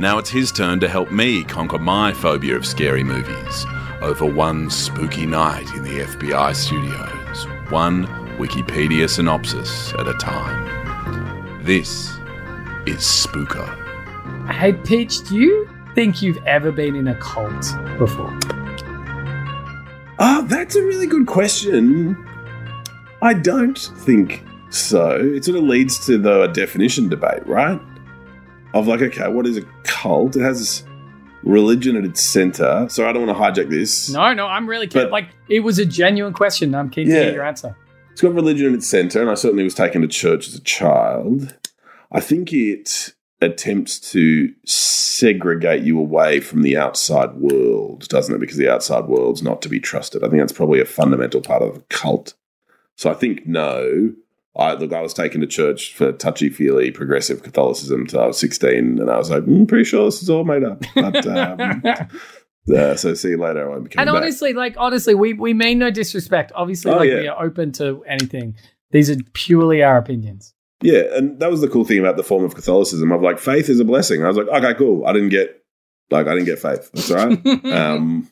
Now it's his turn to help me conquer my phobia of scary movies over one spooky night in the FBI studios, one Wikipedia synopsis at a time. This is Spooker. Hey, Peach, do you think you've ever been in a cult before? Ah, that's a really good question. I don't think so. It sort of leads to the definition debate, right? Of like, okay, what is a cult? It has religion at its center. So I don't want to hijack this. No, no, I'm really keen. But- like, it was a genuine question. I'm keen to Yeah. hear your answer. It's got religion at its center, and I certainly was taken to church as a child. I think it attempts to segregate you away from the outside world, doesn't it? Because the outside world's not to be trusted. I think that's probably a fundamental part of a cult. So I think no. I look. I was taken to church for touchy feely progressive Catholicism till I was sixteen, and I was like, mm, pretty sure this is all made up. But um, uh, so see you later. I won't be And back. honestly, like, honestly, we, we mean no disrespect. Obviously, Oh, like, yeah. we are open to anything. These are purely our opinions. Yeah, and that was the cool thing about the form of Catholicism. Of like, faith is a blessing. I was like, okay, cool. I didn't get like I didn't get faith. That's all right. um,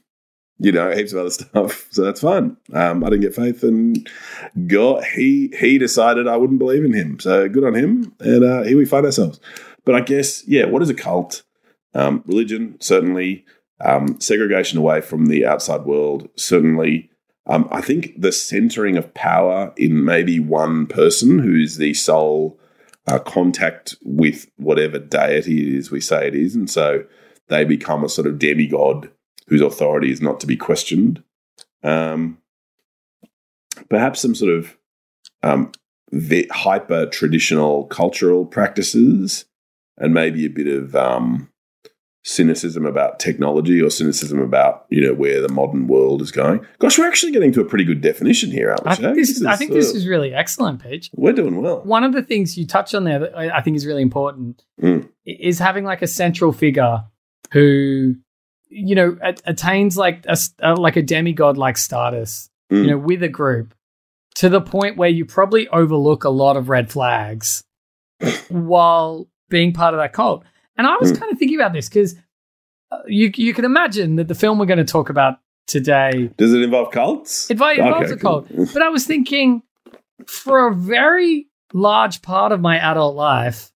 you know, heaps of other stuff. So that's fine. Um, I didn't get faith, and God, he he decided I wouldn't believe in him. So good on him. And uh, here we find ourselves. But I guess, yeah, what is a cult? Um, religion, certainly. Um, segregation away from the outside world, certainly. Um, I think the centering of power in maybe one person who's the sole uh, contact with whatever deity it is we say it is. And so they become a sort of demigod whose authority is not to be questioned. Um, perhaps some sort of um, hyper traditional cultural practices and maybe a bit of um, cynicism about technology or cynicism about you know where the modern world is going. Gosh, we're actually getting to a pretty good definition here, aren't we? I think Shag? this is, I think this uh, is really excellent, Peach. we're doing well. One of the things you touched on there that I I think is really important Mm. is having like a central figure who, you know, attains like a, uh, like a demigod like status, Mm. you know, with a group to the point where you probably overlook a lot of red flags while being part of that cult. And I was Mm. kind of thinking about this because uh, you you can imagine that the film we're going to talk about today Does it involve cults? it involves Okay, a cool. cult. But I was thinking, for a very large part of my adult life,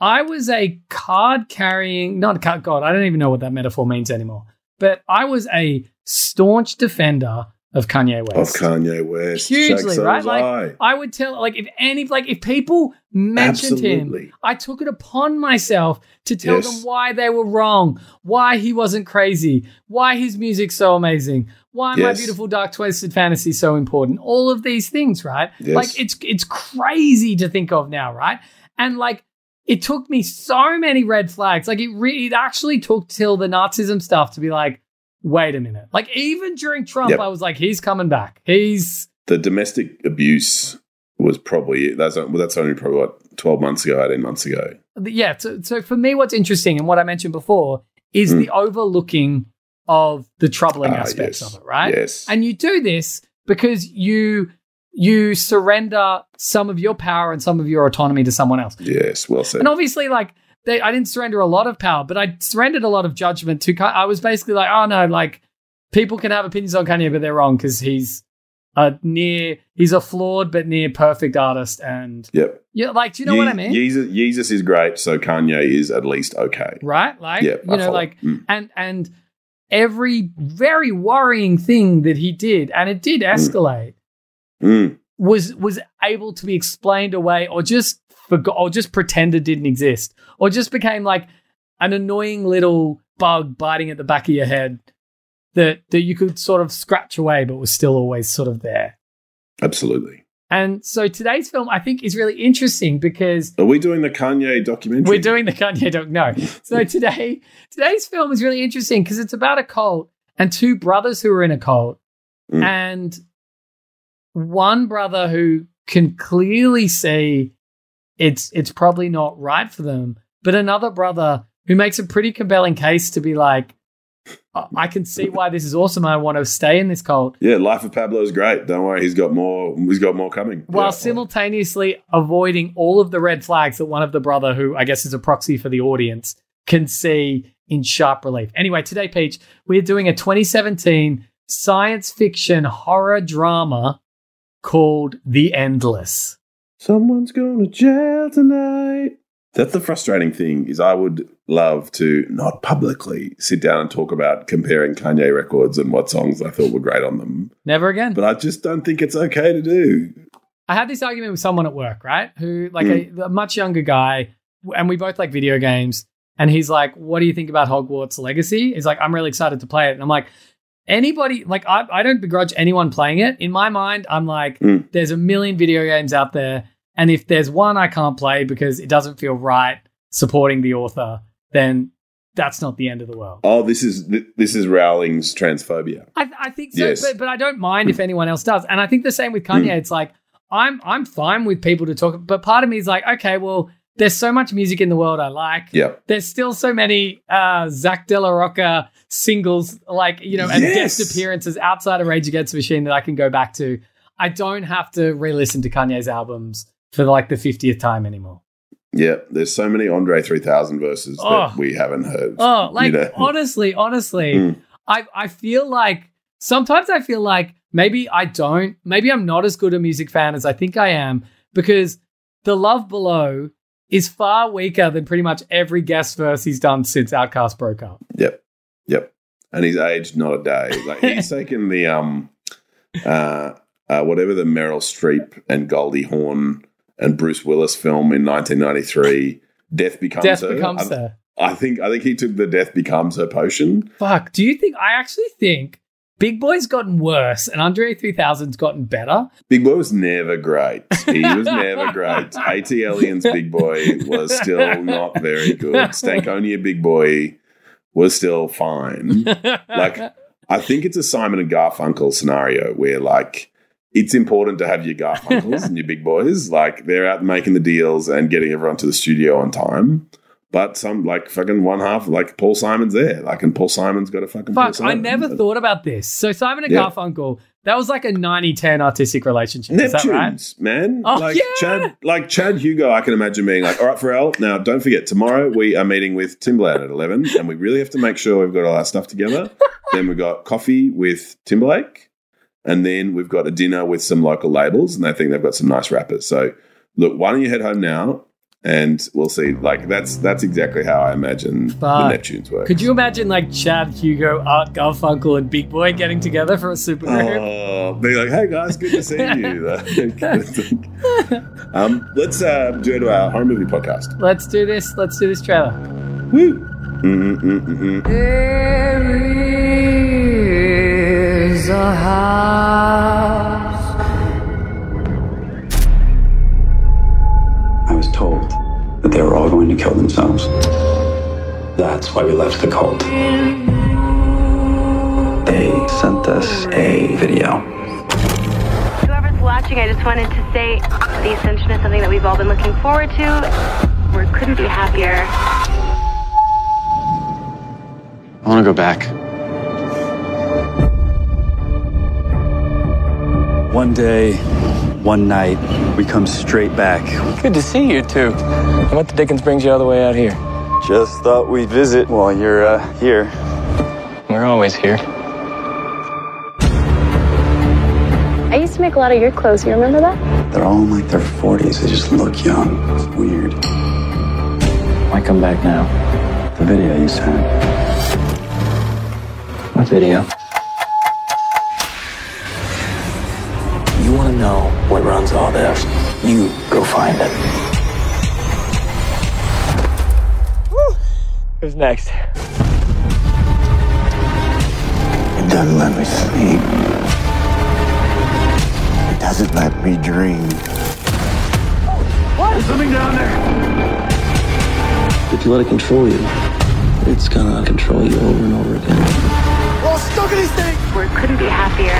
I was a card carrying, not a card, God, I don't even know what that metaphor means anymore. But I was a staunch defender of Kanye West. Of Kanye West. Hugely, so right? Like, I. I would tell, like, if any, like, if people mentioned him, I took it upon myself to tell Yes. them why they were wrong, why he wasn't crazy, why his music's so amazing, why my beautiful dark twisted fantasy so important. All of these things, right? Yes. Like it's it's crazy to think of now, right? And like it took me so many red flags. Like it re- it actually took till the Nazism stuff to be like, wait a minute. Like even during Trump, Yep. I was like, he's coming back. He's The domestic abuse was probably that's well, that's only probably what twelve months ago, eighteen months ago. yeah so, so for me what's interesting and what i mentioned before is Mm. the overlooking of the troubling Ah, aspects yes. of it right Yes. and you do this because you you surrender some of your power and some of your autonomy to someone else yes. Well said. and obviously like they, i didn't surrender a lot of power but i surrendered a lot of judgment to i was basically like oh no like people can have opinions on kanye but they're wrong because he's a near he's a flawed but near perfect artist and Yep. yeah like do you know what i mean Jesus, Jesus is great, so Kanye is at least okay. right? Like, Yeah, you I know, follow. like, Mm. and and every very worrying thing that he did, and it did escalate, Mm. Was was able to be explained away, or just forgot, or just pretended didn't exist, or just became like an annoying little bug biting at the back of your head that that you could sort of scratch away, but was still always sort of there. Absolutely. And so today's film, I think, is really interesting because Are we doing the Kanye documentary? we're doing the Kanye doc. No. So today, today's film is really interesting because it's about a cult and two brothers who are in a cult, Mm. and one brother who can clearly see it's it's probably not right for them, but another brother who makes a pretty compelling case to be like, I can see why this is awesome. I want to stay in this cult. Yeah, Life of Pablo is great. Don't worry, he's got more. He's got more coming. while Yeah. simultaneously avoiding all of the red flags that one of the brother, who I guess is a proxy for the audience, can see in sharp relief. Anyway, today, Peach, we're doing a 2017 science fiction horror drama called The Endless. Someone's going to jail tonight. That's the frustrating thing is I would love to not publicly sit down and talk about comparing Kanye records and what songs I thought were great on them. Never again. But I just don't think it's okay to do. I had this argument with someone at work, right? Who, like a, mm. a much younger guy, and we both like video games. And he's like, What do you think about Hogwarts Legacy? He's like, I'm really excited to play it. And I'm like, Anybody, like, I, I don't begrudge anyone playing it. In my mind, I'm like, Mm. There's a million video games out there. And if there's one I can't play because it doesn't feel right supporting the author, then that's not the end of the world. Oh, this is this is Rowling's transphobia. I, I think so, Yes. but, but I don't mind if anyone else does. And I think the same with Kanye. It's like I'm I'm fine with people to talk, but part of me is like, okay, well, there's so much music in the world I like. Yep. There's still so many uh, Zack De La Rocha singles, like you know, and Yes. guest appearances outside of Rage Against the Machine that I can go back to. I don't have to re-listen to Kanye's albums for like the fiftieth time anymore. Yeah, there's so many Andre 3000 verses Oh. that we haven't heard. Oh, like You know? honestly, honestly, Mm. I I feel like sometimes I feel like maybe I don't, maybe I'm not as good a music fan as I think I am because the Love Below is far weaker than pretty much every guest verse he's done since OutKast broke up. Yep. Yep. And he's aged not a day. Like he's taken the um uh uh whatever the Meryl Streep and Goldie Hawn and Bruce Willis film in 1993 Death Becomes Death Her. becomes I, her. I think I think he took the Death Becomes Her potion. Fuck. Do you think I actually think Big Boi's gotten worse and Andre 3000's gotten better? Big Boi was never great. He was never great. ATLiens Big Boi was still not very good. Stankonia Big Boi was still fine. Like, I think it's a Simon and Garfunkel scenario where like it's important to have your Garfunkels and your big boys. Like they're out making the deals and getting everyone to the studio on time. But some like fucking one half, like Paul Simon's there. Like and Paul Simon's got a fucking Fuck, I never thought about this. So Simon and Yeah. Garfunkel, that was like a 90-10 artistic relationship. Is that right? Neptunes, man. Oh, like yeah. Chad, like Chad Hugo, I can imagine being like, "All right, Pharrell. Now, don't forget tomorrow we are meeting with Timbaland at eleven, and we really have to make sure we've got all our stuff together. then we've got coffee with Timberlake, and then we've got a dinner with some local labels, and they think they've got some nice rappers. So, look, why don't you head home now, and we'll see. Like that's that's exactly how I imagine the Neptunes work. Could you imagine like Chad, Hugo, Art Garfunkel, and Big Boi getting together for a supergroup? Oh, be like, hey guys, good to see you. um, let's uh, do it to our horror movie podcast. Let's do this. Let's do this trailer. Woo! Mm, mm, mm, mm. is a house. They were all going to kill themselves. That's why we left the cult. They sent us a video. Whoever's watching, I just wanted to say the Ascension is something that we've all been looking forward to. We couldn't be happier. I want to go back. One day, one night, we come straight back. Good to see you two. And what the dickens brings you all the way out here? Just thought we'd visit while you're uh, here. We're always here. I used to make a lot of your clothes. You remember that? They're all in like their 40s. They just look young. It's weird. Why come back now? The video you sent. What video? Runs all this? You go find it. Who's next? It doesn't let me sleep. It doesn't let me dream. What? There's Something down there. If you let it control you, it's gonna control you over and over again. We're couldn't be happier,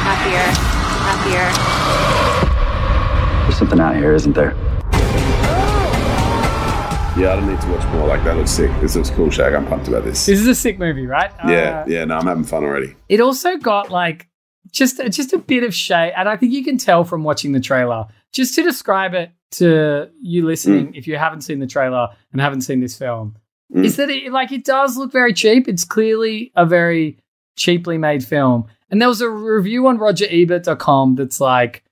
happier, happier. There's something out here, isn't there? Yeah, I don't need to watch more. Like that looks sick. This looks cool, Shag. I'm pumped about this. This is a sick movie, right? yeah, Uh, yeah. No, I'm having fun already. It also got like just just a bit of shade, and I think you can tell from watching the trailer. Just to describe it to you listening, if you haven't seen the trailer and haven't seen this film, Mm. is that it like it does look very cheap. It's clearly a very cheaply made film. And there was a review on RogerEbert.com that's like,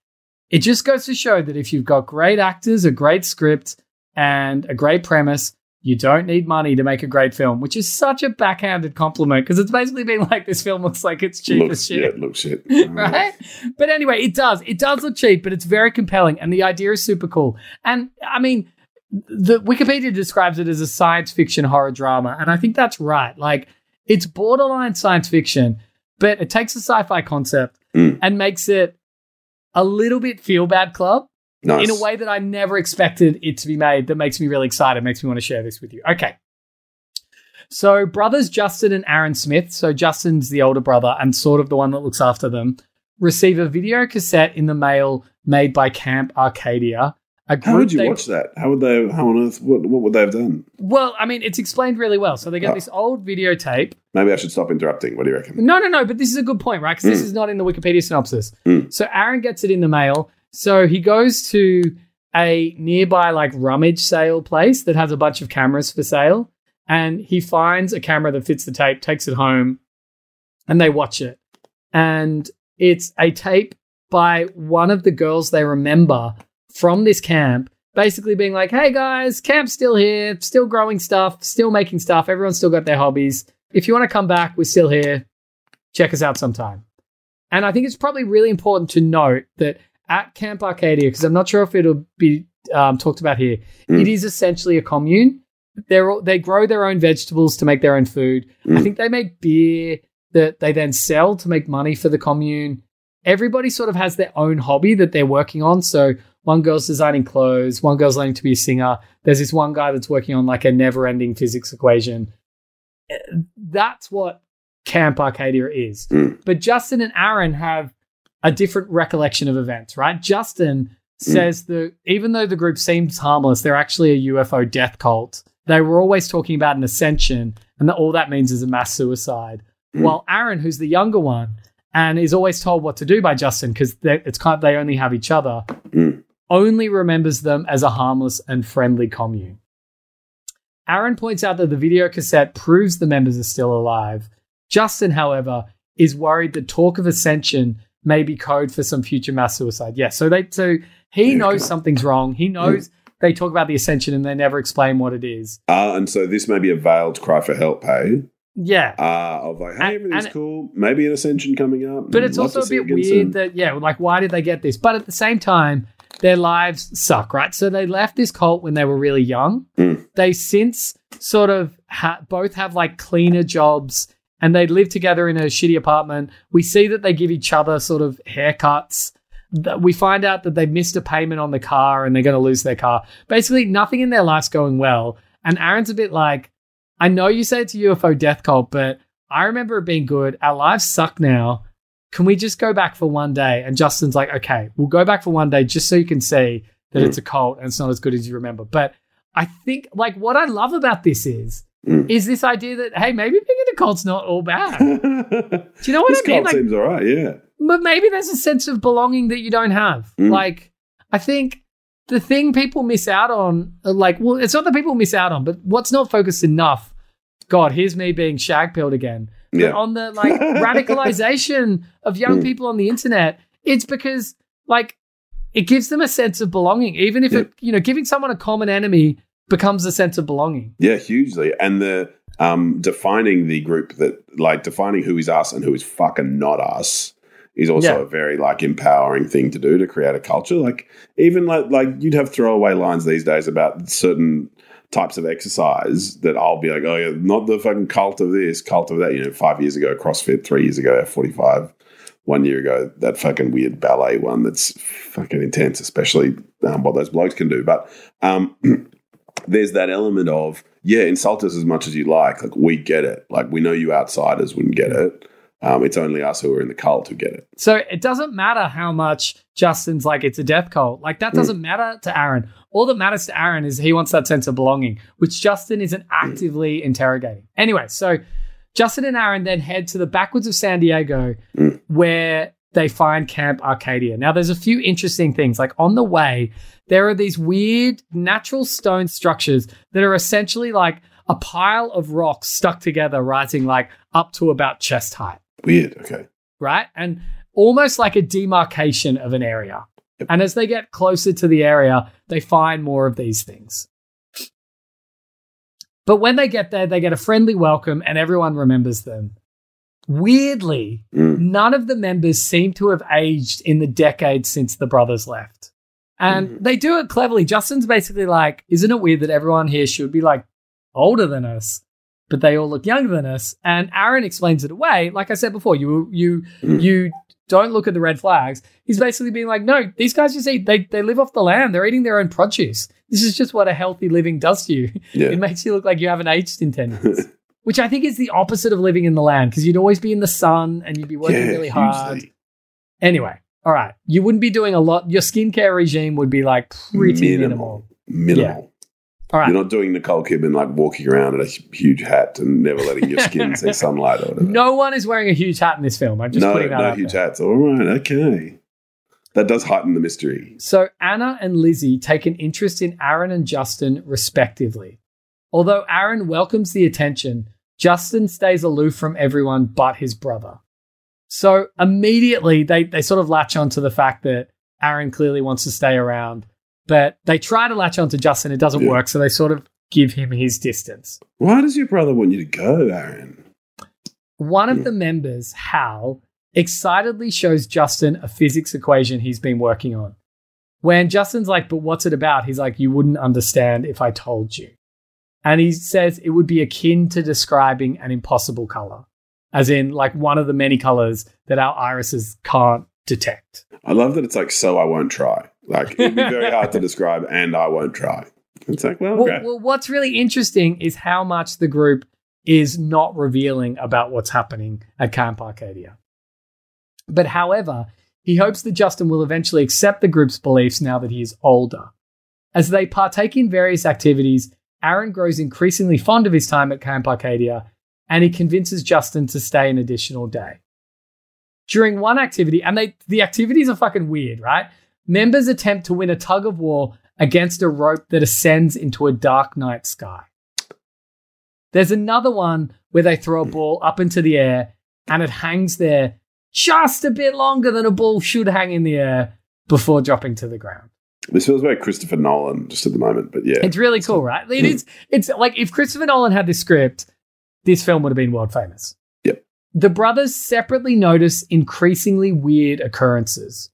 it just goes to show that if you've got great actors, a great script, and a great premise, you don't need money to make a great film, which is such a backhanded compliment because it's basically being like, this film looks like it's cheap as shit. yeah, it looks shit. right? But anyway, it does. It does look cheap, but it's very compelling, and the idea is super cool. And I mean, the Wikipedia describes it as a science fiction horror drama, and I think that's right. Like, it's borderline science fiction, but it takes a sci-fi concept Mm. and makes it a little bit feel bad club Nice. in a way that I never expected it to be made. That makes me really excited. Makes me want to share this with you. Okay. So brothers Justin and Aaron Smith, so Justin's the older brother and sort of the one that looks after them, receive a video cassette in the mail made by Camp Arcadia. How would you they- watch that? How would they? How on earth? What, what would they have done? Well, I mean, it's explained really well. So they get Oh. this old videotape. Maybe I should stop interrupting. What do you reckon? No, no, no. But this is a good point, right? Because this Mm. is not in the Wikipedia synopsis. Mm. So Aaron gets it in the mail. So he goes to a nearby like rummage sale place that has a bunch of cameras for sale, and he finds a camera that fits the tape, takes it home, and they watch it. And it's a tape by one of the girls they remember from this camp, basically being like, "Hey guys, camp's still here, still growing stuff, still making stuff. Everyone's still got their hobbies. If you want to come back, we're still here. Check us out sometime." And I think it's probably really important to note that at Camp Arcadia, because I'm not sure if it'll be um, talked about here, Mm. it is essentially a commune. They're all, they grow their own vegetables to make their own food. I Mm. think they make beer that they then sell to make money for the commune. Everybody sort of has their own hobby that they're working on. So one girl's designing clothes, one girl's learning to be a singer. There's this one guy that's working on like a never-ending physics equation. That's what Camp Arcadia is. Mm. But Justin and Aaron have a different recollection of events, right? Justin says that even though the group seems harmless, they're actually a UFO death cult. They were always talking about an ascension, and that all that means is a mass suicide. Mm. While Aaron, who's the younger one, and is always told what to do by Justin because it's kind of, they only have each other, Mm. Only remembers them as a harmless and friendly commune. Aaron points out that the video cassette proves the members are still alive. Justin, however, is worried that talk of ascension may be code for some future mass suicide. Yeah, so they so he knows something's wrong. He knows they talk about the ascension and they never explain what it is. Uh, and so this may be a veiled cry for help, hey? Yeah. Uh, of like, hey, And- everything's and- cool. Maybe an ascension coming up. But it's also a bit weird soon. that, yeah, like, why did they get this? But at the same time, their lives suck, right? So they left this cult when they were really young. Mm. They since sort of ha- both have like cleaner jobs and they live together in a shitty apartment. We see that they give each other sort of haircuts. We find out that they missed a payment on the car and they're going to lose their car. Basically, nothing in their life's going well. And Aaron's a bit like, I know you say it's a UFO death cult, but I remember it being good. Our lives suck now. Can we just go back for one day? And Justin's like, okay, we'll go back for one day just so you can see that it's a cult and it's not as good as you remember. But I think like what I love about this is Mm. is this idea that hey, maybe being in a cult's not all bad. Do you know what this I mean? cult Like, seems all right, yeah. but maybe there's a sense of belonging that you don't have. Mm. Like, I think the thing people miss out on, uh, like, well, it's not that people miss out on, but what's not focused enough. God, here's me being shag pilled again. But Yeah. on the like radicalization of young Mm. people on the internet, it's because like it gives them a sense of belonging, even if Yeah. it, you know, giving someone a common enemy becomes a sense of belonging. Yeah, hugely. And the um, defining the group that, like, defining who is us and who is fucking not us is also Yeah. a very like empowering thing to do to create a culture. Like, even like like you'd have throwaway lines these days about certain types of exercise that I'll be like, oh yeah, not the fucking cult of this, cult of that. You know, five years ago CrossFit, three years ago F forty five. one year ago, that fucking weird ballet one that's fucking intense, especially um, what those blokes can do. But um, there's that element of, yeah, insult us as much as you like. Like, we get it. Like, we know you outsiders wouldn't get it. Um, it's only us who are in the cult who get it. So it doesn't matter how much Justin's like it's a death cult. Like that mm. doesn't matter to Aaron. All that matters to Aaron is he wants that sense of belonging, which Justin isn't mm. actively interrogating. Anyway, so Justin and Aaron then head to the backwoods of San Diego mm. where they find Camp Arcadia. Now there's a few interesting things. Like on the way, there are these weird natural stone structures that are essentially like a pile of rocks stuck together rising like up to about chest height Weird. Okay. right? And almost like a demarcation of an area. And as they get closer to the area, they find more of these things. But when they get there, they get a friendly welcome and everyone remembers them. Weirdly, Mm. none of the members seem to have aged in the decades since the brothers left. And Mhm. they do it cleverly. Justin's basically like, isn't it weird that everyone here should be like older than us, but they all look younger than us? And Aaron explains it away. Like I said before, you you Mm. you don't look at the red flags. He's basically being like, no, these guys just eat. They they live off the land. They're eating their own produce. This is just what a healthy living does to you. Yeah. It makes you look like you haven't aged in ten years. Which I think is the opposite of living in the land because you'd always be in the sun and you'd be working yeah, really hard. Anyway, all right. You wouldn't be doing a lot. Your skincare regime would be like pretty minimal. Minimal. Minimal. All right. You're not doing Nicole Kidman like walking around in a huge hat and never letting your skin see sunlight or whatever. No one is wearing a huge hat in this film. I'm just no, putting that no huge there. hats. All right, okay. That does heighten the mystery. So Anna and Lizzie take an interest in Aaron and Justin, respectively. Although Aaron welcomes the attention, Justin stays aloof from everyone but his brother. So immediately they, they sort of latch on to the fact that Aaron clearly wants to stay around, but they try to latch on to Justin. It doesn't Yeah. work. So they sort of give him his distance. Why does your brother want you to go, Aaron? One of Yeah. the members, Hal, excitedly shows Justin a physics equation he's been working on. When Justin's like, but what's it about? He's like, you wouldn't understand if I told you. And he says it would be akin to describing an impossible color, as in, like, one of the many colors that our irises can't detect. I love that it's like, so I won't try. Like, it'd be very hard to describe, and I won't try. It's like, well, Well, okay. well, what's really interesting is how much the group is not revealing about what's happening at Camp Arcadia. But however, he hopes that Justin will eventually accept the group's beliefs now that he is older. As they partake in various activities, Aaron grows increasingly fond of his time at Camp Arcadia and he convinces Justin to stay an additional day. During one activity, and they the activities are fucking weird, right? Members attempt to win a tug of war against a rope that ascends into a dark night sky. There's another one where they throw a ball up into the air and it hangs there just a bit longer than a ball should hang in the air before dropping to the ground. This feels very Christopher Nolan just at the moment, but yeah. It's really cool, right? It hmm. is. It's like if Christopher Nolan had this script, this film would have been world famous. Yep. The brothers separately notice increasingly weird occurrences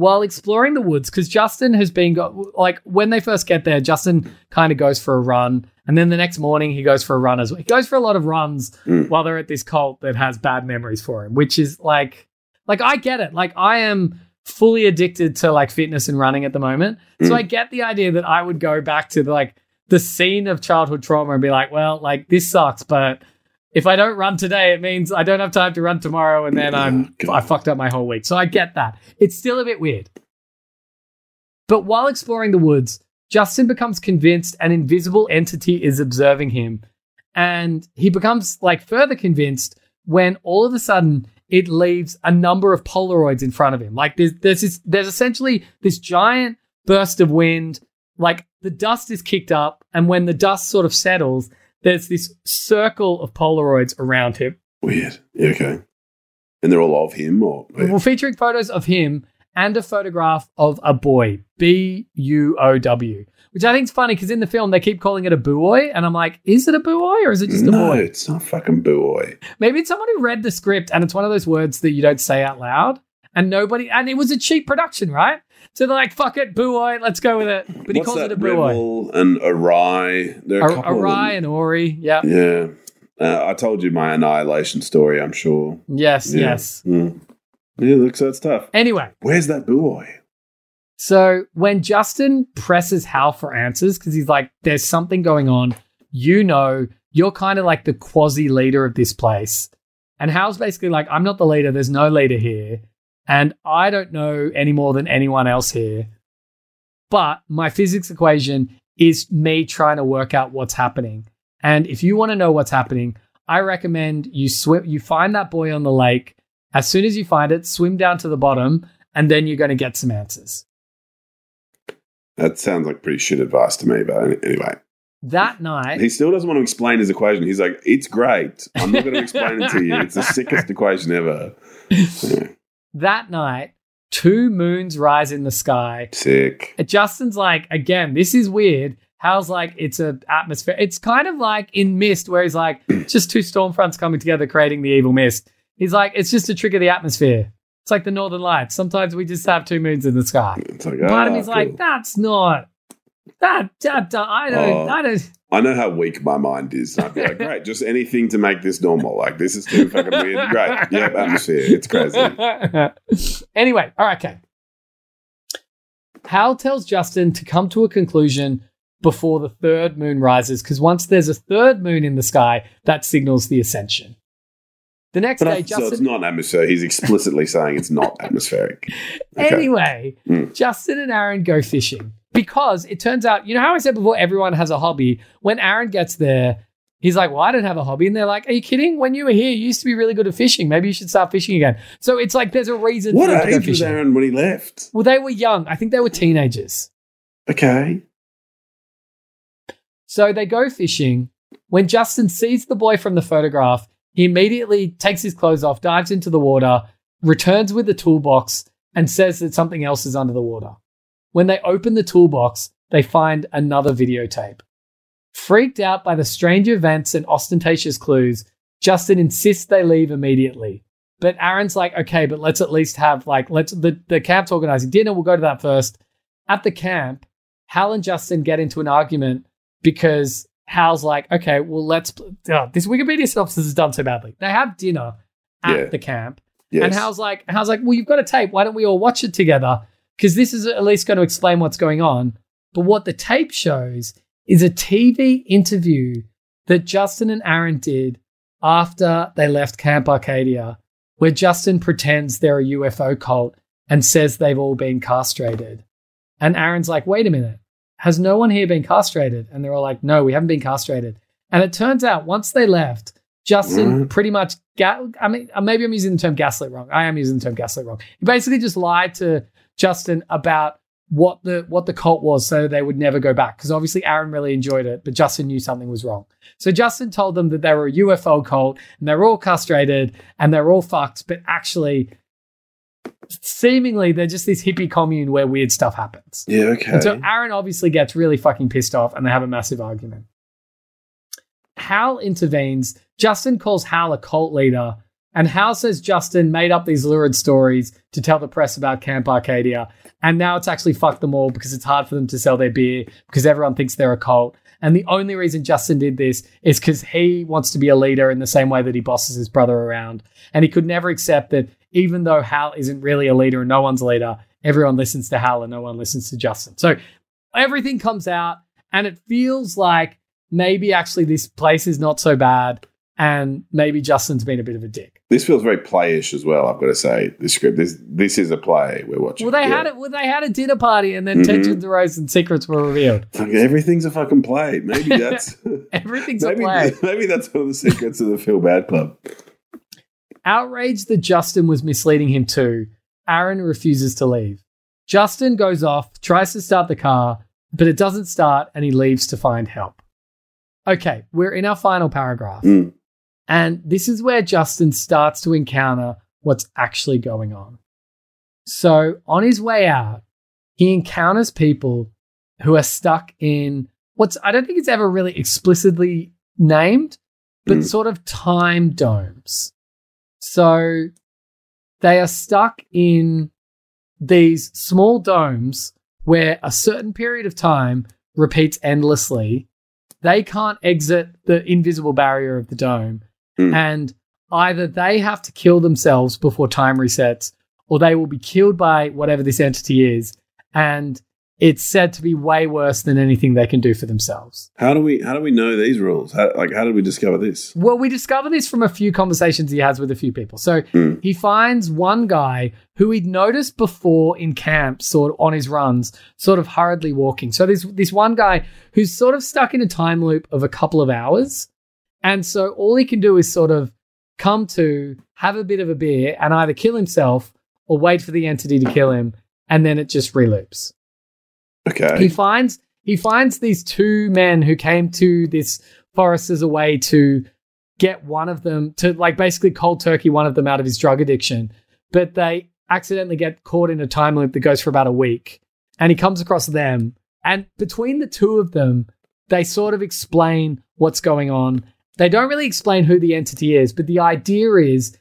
while exploring the woods because Justin has been go- like when they first get there, Justin kind of goes for a run, and then the next morning he goes for a run as well. He goes for a lot of runs Mm. while they're at this cult that has bad memories for him, which is like, like I get it. Like I am fully addicted to like fitness and running at the moment, so Mm. I get the idea that I would go back to like the scene of childhood trauma and be like, well, like this sucks, but if I don't run today, it means I don't have time to run tomorrow, and then I'm God. I fucked up my whole week. So I get that. It's still a bit weird. But while exploring the woods, Justin becomes convinced an invisible entity is observing him, and he becomes like further convinced when all of a sudden it leaves a number of Polaroids in front of him. Like there's there's this, there's essentially this giant burst of wind. Like the dust is kicked up, and when the dust sort of settles, there's this circle of Polaroids around him. Weird. Yeah, okay. And they're all of him, or Well, featuring photos of him and a photograph of a boy, B U O W, which I think is funny because in the film they keep calling it a buoy, and I'm like, is it a buoy or is it just a no, boy? it's not fucking boy. Maybe it's someone who read the script and it's one of those words that you don't say out loud, and nobody, and it was a cheap production, right? So they're like, fuck it, buoy, let's go with it. But he What's calls that? it a buoy. And Arai. There are a A, couple Arai and Ori, yeah. Yeah. Uh, I told you my annihilation story, I'm sure. Yes, Yeah. yes. Mm. Yeah, look, so it's tough. Anyway, Where's that boy? so when Justin presses Hal for answers, because he's like, there's something going on, you know, you're kind of like the quasi leader of this place. And Hal's basically like, I'm not the leader, there's no leader here. And I don't know any more than anyone else here. But my physics equation is me trying to work out what's happening. And if you want to know what's happening, I recommend you swim, you find that boy on the lake. As soon as you find it, swim down to the bottom, and then you're going to get some answers. That sounds like pretty shit advice to me, but anyway. That night, He still doesn't want to explain his equation. He's like, it's great. I'm not going to explain it to you. It's the sickest equation ever. Yeah, that night, two moons rise in the sky. sick. Justin's like, again, this is weird. Hal's like, it's a atmosphere. It's kind of like in Mist, where he's like, just two storm fronts coming together, creating the evil mist. He's like, it's just a trick of the atmosphere. It's like the Northern Lights. Sometimes we just have two moons in the sky. It's like, Part of ah, me's like, that's not that. that I don't. Oh. I don't. I know how weak my mind is. I'd be like, great, just anything to make this normal. Like, this is too fucking weird. Great. Yep, atmosphere. It's crazy. anyway, all right, okay. Hal tells Justin to come to a conclusion before the third moon rises, because once there's a third moon in the sky, that signals the ascension. The next But day, I, so it's not atmosphere. He's explicitly saying it's not atmospheric. Okay. Anyway, Mm. Justin and Aaron go fishing because it turns out, you know how I said before, everyone has a hobby. When Aaron gets there, he's like, Well, I don't have a hobby. And they're like, Are you kidding? When you were here, you used to be really good at fishing. Maybe you should start fishing again. So it's like there's a reason What for them to go age was. Aaron when he left? Well, they were young. I think they were teenagers. Okay. So they go fishing. When Justin sees the boy from the photograph, he immediately takes his clothes off, dives into the water, returns with the toolbox, and says that something else is under the water. When they open the toolbox, they find another videotape. Freaked out by the strange events and ostentatious clues, Justin insists they leave immediately. But Aaron's like, okay, but let's at least have like let's the, the camp's organizing dinner, we'll go to that first. At the camp, Hal and Justin get into an argument because Hal's like, okay, well, let's. Uh, this Wikipedia synopsis is done so badly. They have dinner at Yeah. the camp, Yes. and Hal's like, Hal's like, well, you've got a tape. Why don't we all watch it together? Because this is at least going to explain what's going on. But what the tape shows is a TV interview that Justin and Aaron did after they left Camp Arcadia, where Justin pretends they're a UFO cult and says they've all been castrated. And Aaron's like, wait a minute, has no one here been castrated? And they're all like, no, we haven't been castrated. And it turns out once they left, Justin Mhm. pretty much, ga- I mean, uh, maybe I'm using the term gaslit wrong. I am using the term gaslit wrong. He basically just lied to Justin about what the what the cult was, so they would never go back. Because obviously Aaron really enjoyed it, but Justin knew something was wrong. So Justin told them that they were a UFO cult and they're all castrated and they're all fucked, but actually, seemingly they're just this hippie commune where weird stuff happens. yeah, okay. And so Aaron obviously gets really fucking pissed off and they have a massive argument. Hal intervenes. Justin calls Hal a cult leader. And Hal says Justin made up these lurid stories to tell the press about Camp Arcadia. And now it's actually fucked them all because it's hard for them to sell their beer because everyone thinks they're a cult. And the only reason Justin did this is because he wants to be a leader in the same way that he bosses his brother around. And he could never accept that even though Hal isn't really a leader and no one's a leader, everyone listens to Hal and no one listens to Justin. So everything comes out and it feels like maybe actually this place is not so bad and maybe Justin's been a bit of a dick. this feels very playish as well. I've got to say, this script. This this is a play we're watching. Well, they Yeah. had it. Well, they had a dinner party, and then Mhm. tensions arose and secrets were revealed. Like everything's a fucking play. Maybe that's Everything's maybe, a play. maybe that's one of the secrets of the Feel Bad Club. Outraged that Justin was misleading him too, Aaron refuses to leave. Justin goes off, tries to start the car, but it doesn't start, and he leaves to find help. Okay, we're in our final paragraph. Mm. And this is where Justin starts to encounter what's actually going on. So, on his way out, he encounters people who are stuck in what's, I don't think it's ever really explicitly named, but Mm. sort of time domes. So, they are stuck in these small domes where a certain period of time repeats endlessly. They can't exit the invisible barrier of the dome Hmm. and either they have to kill themselves before time resets or they will be killed by whatever this entity is. And it's said to be way worse than anything they can do for themselves. How do we how do we know these rules? How, like how did we discover this? Well, we discover this from a few conversations he has with a few people. So Hmm. he finds one guy who he'd noticed before in camp, sort of on his runs, sort of hurriedly walking. So there's this one guy who's sort of stuck in a time loop of a couple of hours. And so all he can do is sort of come to, have a bit of a beer, and either kill himself or wait for the entity to kill him, and then it just reloops. Okay. He finds he finds these two men who came to this forest as a way to get one of them to like basically cold turkey one of them out of his drug addiction, but they accidentally get caught in a time loop that goes for about a week, and he comes across them, and between the two of them, they sort of explain what's going on. They don't really explain who the entity is, but the idea is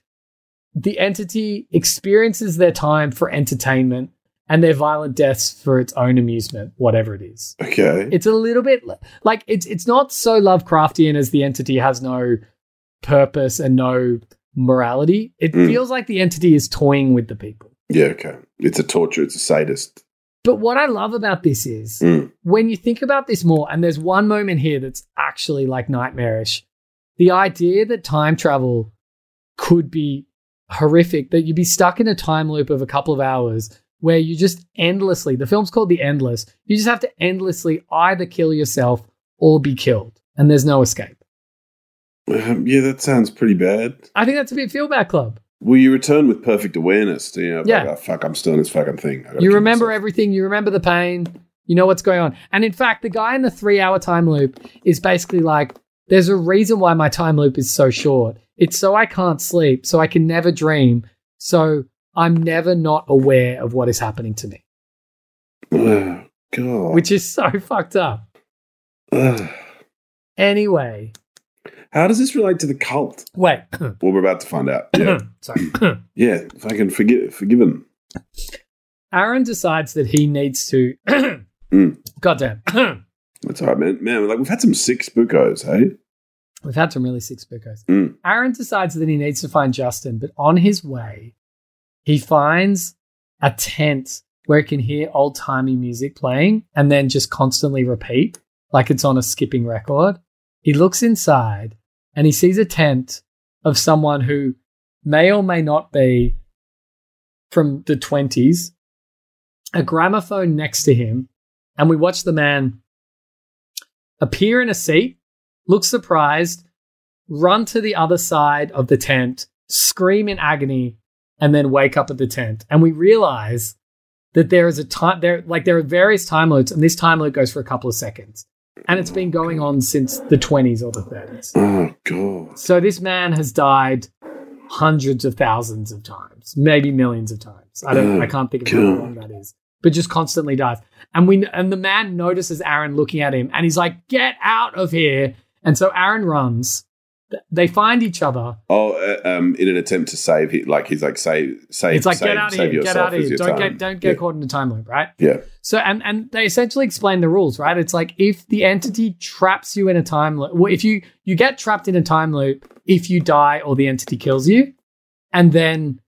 the entity experiences their time for entertainment and their violent deaths for its own amusement, whatever it is. okay. It's a little bit like it's it's not so Lovecraftian as the entity has no purpose and no morality. It Mm. feels like the entity is toying with the people. yeah. Okay. It's a torture. It's a sadist. But what I love about this is Mm. when you think about this more, and there's one moment here that's actually like nightmarish. The idea that time travel could be horrific, that you'd be stuck in a time loop of a couple of hours where you just endlessly, the film's called The Endless, you just have to endlessly either kill yourself or be killed, and there's no escape. Um, yeah, that sounds pretty bad. I think that's a bit feel bad club. Will you return with perfect awareness? You know, Yeah. like, oh, fuck, I'm still in this fucking thing. You remember myself. everything, you remember the pain, you know what's going on. And in fact, the guy in the three hour time loop is basically like, there's a reason why my time loop is so short. It's so I can't sleep, so I can never dream, so I'm never not aware of what is happening to me, Oh, God. which is so fucked up. Ugh. Anyway, How does this relate to the cult? wait. Well, we're about to find out. Yeah, Sorry. yeah. If I can forgive, forgive him. Aaron decides that he needs to. Mm. Goddamn. That's all right, man. Man, like we've had some sick spookos, hey? We've had some really sick spookos. Mm. Aaron decides that he needs to find Justin, but on his way, he finds a tent where he can hear old timey music playing and then just constantly repeat, like it's on a skipping record. He looks inside and he sees a tent of someone who may or may not be from the 20s, a gramophone next to him, and we watch the man appear in a seat, look surprised, run to the other side of the tent, scream in agony, and then wake up at the tent. And we realize that there is a time there like there are various time loops, and this time loop goes for a couple of seconds. And it's been going on since the 20s or the 30s. Oh God. So this man has died hundreds of thousands of times, maybe millions of times. I don't I mm. can't think of how long that is. But just constantly dies. And we and the man notices Aaron looking at him and he's like, "Get out of here." And so Aaron runs. They find each other. Oh, uh, um, in an attempt to save, he, like he's like save, save. It's like save, get out of here, get out of here. Don't time. get don't get yeah. caught in a time loop, right? Yeah. So and and they essentially explain the rules, right? It's like if the entity traps you in a time loop, well, if you you get trapped in a time loop, if you die or the entity kills you, and then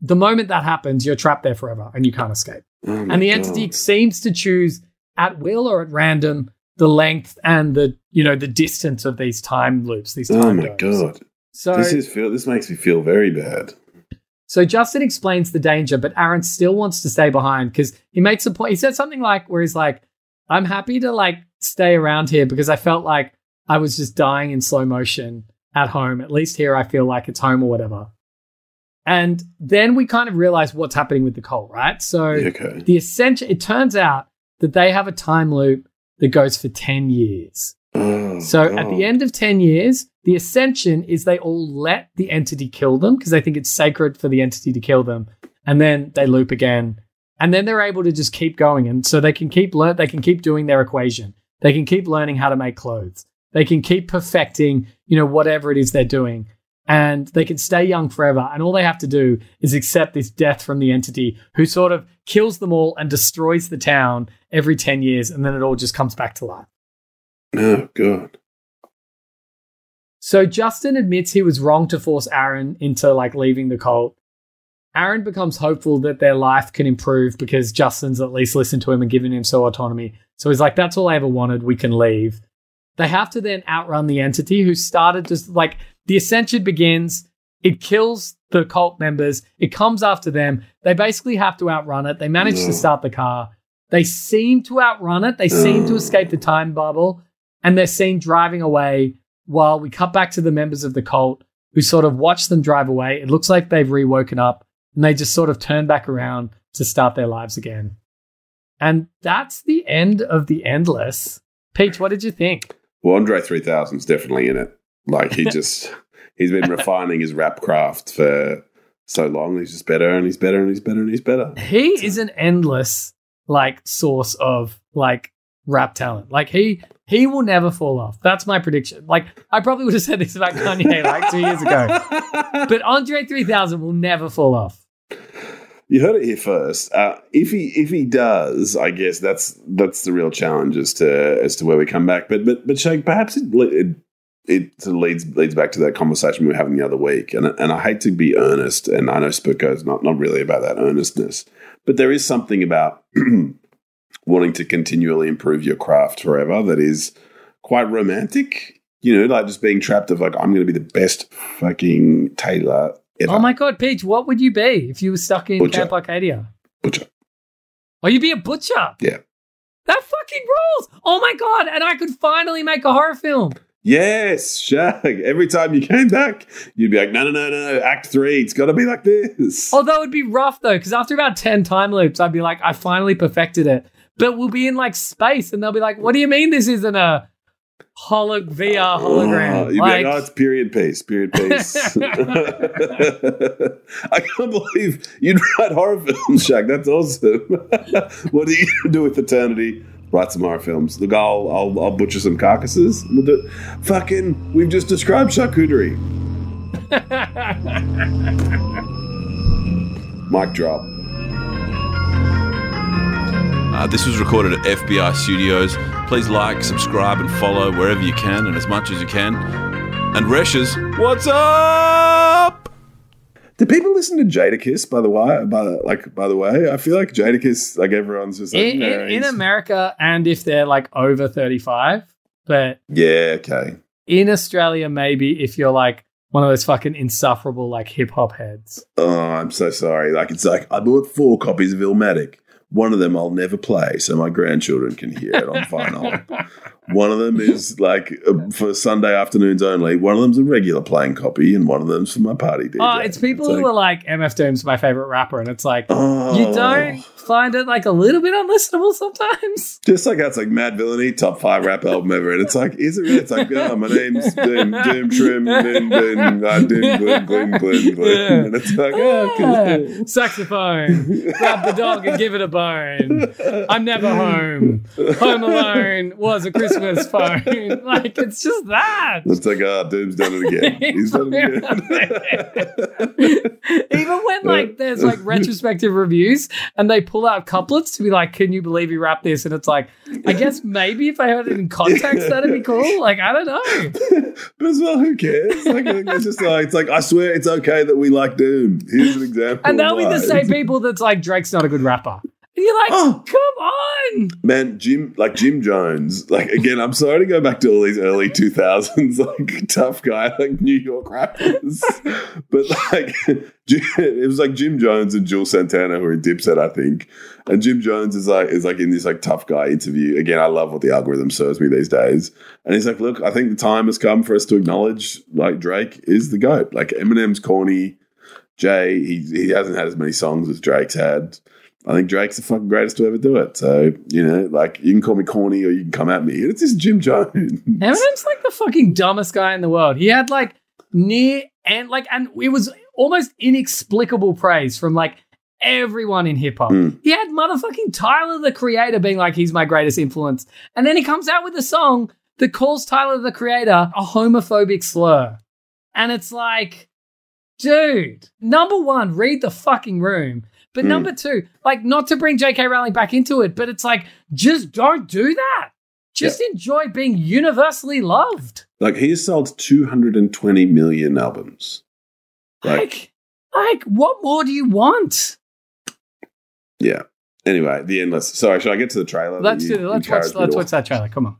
the moment that happens, you're trapped there forever and you can't escape. Oh and the God. entity seems to choose at will or at random the length and the you know the distance of these time loops, these time Oh time my domes. God. So This is feel. This makes me feel very bad. so Justin explains the danger, but Aaron still wants to stay behind because he makes a point. He said something like, where he's like, I'm happy to like stay around here because I felt like I was just dying in slow motion at home. At least here I feel like it's home or whatever. And then we kind of realize what's happening with the cult, right? So Okay. the essential it turns out that they have a time loop that goes for 10 years. Oh, So at the end of 10 years, the ascension is they all let the entity kill them because they think it's sacred for the entity to kill them. And then they loop again. And then they're able to just keep going. And so they can keep learn they can keep doing their equation. They can keep learning how to make clothes. They can keep perfecting, you know, whatever it is they're doing. And they can stay young forever. And all they have to do is accept this death from the entity who sort of kills them all and destroys the town every 10 years. And then it all just comes back to life. Oh God. So Justin admits he was wrong to force Aaron into like leaving the cult. Aaron becomes hopeful that their life can improve because Justin's at least listened to him and given him so autonomy. So he's like, that's all I ever wanted. We can leave. They have to then outrun the entity who started just like the ascension begins. It kills the cult members. It comes after them. They basically have to outrun it. They manage to mm. start the car. They seem to outrun it. They seem to mm. escape the time bubble. And they're seen driving away while we cut back to the members of the cult who sort of watch them drive away. It looks like they've rewoken up and they just sort of turn back around to start their lives again. And that's the end of the endless. Peach, what did you think? Well, Andre 3000's definitely in it. Like he just he's been refining his rap craft for so long. He's just better and he's better and he's better and he's better. He is an endless like source of like rap talent. Like he he will never fall off. That's my prediction. Like I probably would have said this about Kanye like two years ago. But Andre 3000 will never fall off. You heard it here first. Uh, if he if he does, I guess that's that's the real challenge as to as to where we come back. But but but Shake, perhaps it it, it sort of leads leads back to that conversation we were having the other week. And and I hate to be earnest, and I know Spooko is not not really about that earnestness, but there is something about wanting to continually improve your craft forever that is quite romantic. You know, like just being trapped of like I'm going to be the best fucking tailor ever. Oh my god, Peach, what would you be if you were stuck in Butcher. Camp Arcadia? Butcher. Oh, you'd be a butcher. Yeah. That fucking rules. Oh my god, and I could finally make a horror film. Yes, Shag. Every time you came back, you'd be like, no, no, no, no, no. Act three, it's got to be like this. Oh, Although it'd be rough though, because after about 10 time loops, I'd be like, I finally perfected it. But we'll be in like space and they'll be like, what do you mean this isn't a holo- VR oh, hologram? Oh, you'd like, be like, oh, it's period piece, period piece. I can't believe you'd write horror films, Shag. That's awesome. what do you do with eternity? Write some horror films. Look, I'll, I'll, I'll butcher some carcasses. We'll do. Fucking, we've just described charcuterie. Mic drop. Uh, this was recorded at FBI Studios. Please like, subscribe, and follow wherever you can and as much as you can. And Reshes, what's up? Do people listen to Jadakiss? By the way, by the, like by the way, I feel like Jadakiss, like everyone's just like, in, "No, in, in America, and if they're like over 35, but yeah, okay. in Australia, maybe if you're like one of those fucking insufferable like hip hop heads. Oh, I'm so sorry. Like it's like I bought four copies of Illmatic. One of them I'll never play, so my grandchildren can hear it on vinyl. One of them is like uh, for Sunday afternoons only. One of them's a regular playing copy, and one of them's for my party DJ. Oh, it's people who like, are like MF Doom's my favorite rapper, and it's like Oh. you don't find it like a little bit unlistenable sometimes. Just like that's like Madvillainy, top five rap album ever. And it's like, is it really? It's like, oh, my name's Doom, Doom Trim, Doom, Doom, uh, Doom, Glim, Glim, Glim. And it's like, oh, cool. Saxophone, grab the dog and give it a bone. I'm never home. Home Alone was a Christmas phone. Like it's just that. It's like, oh, uh, Doom's done it again. He's done it again. Even when like there's like retrospective reviews and they pull out couplets to be like, "Can you believe you rap this?" and it's like, I guess maybe if I heard it in context, that'd be cool. Like I don't know. but as well, who cares? Like, it's just like, it's like, I swear it's okay that we like Doom. Here's an example. And they'll be the same people that's like Drake's not a good rapper. You're like, Oh. come on. Man, Jim, like Jim Jones, like again, I'm sorry to go back to all these early 2000s, like tough guy, like New York rappers, but like it was like Jim Jones and Juelz Santana who are in Dipset, I think, and Jim Jones is like is like in this like tough guy interview. Again, I love what the algorithm serves me these days, and he's like, look, I think the time has come for us to acknowledge like Drake is the goat. Like Eminem's corny, Jay, he he hasn't had as many songs as Drake's had. I think Drake's the fucking greatest to ever do it. So, you know, like you can call me corny or you can come at me. It's just Jim Jones. Eminem's like the fucking dumbest guy in the world. He had like near and like, and it was almost inexplicable praise from like everyone in hip hop. Mm. He had motherfucking Tyler the Creator being like, he's my greatest influence. And then he comes out with a song that calls Tyler the Creator a homophobic slur. And it's like, dude, number one, read the fucking room. But Mm. number two, like, not to bring J.K. Rowling back into it, but it's like, just don't do that. Just enjoy being universally loved. Like he has sold 220 million albums. Like, Like, Like, what more do you want? Yeah. Anyway, the endless. Sorry, should I get to the trailer? Let's do. Let's watch. Let's watch that trailer. Come on.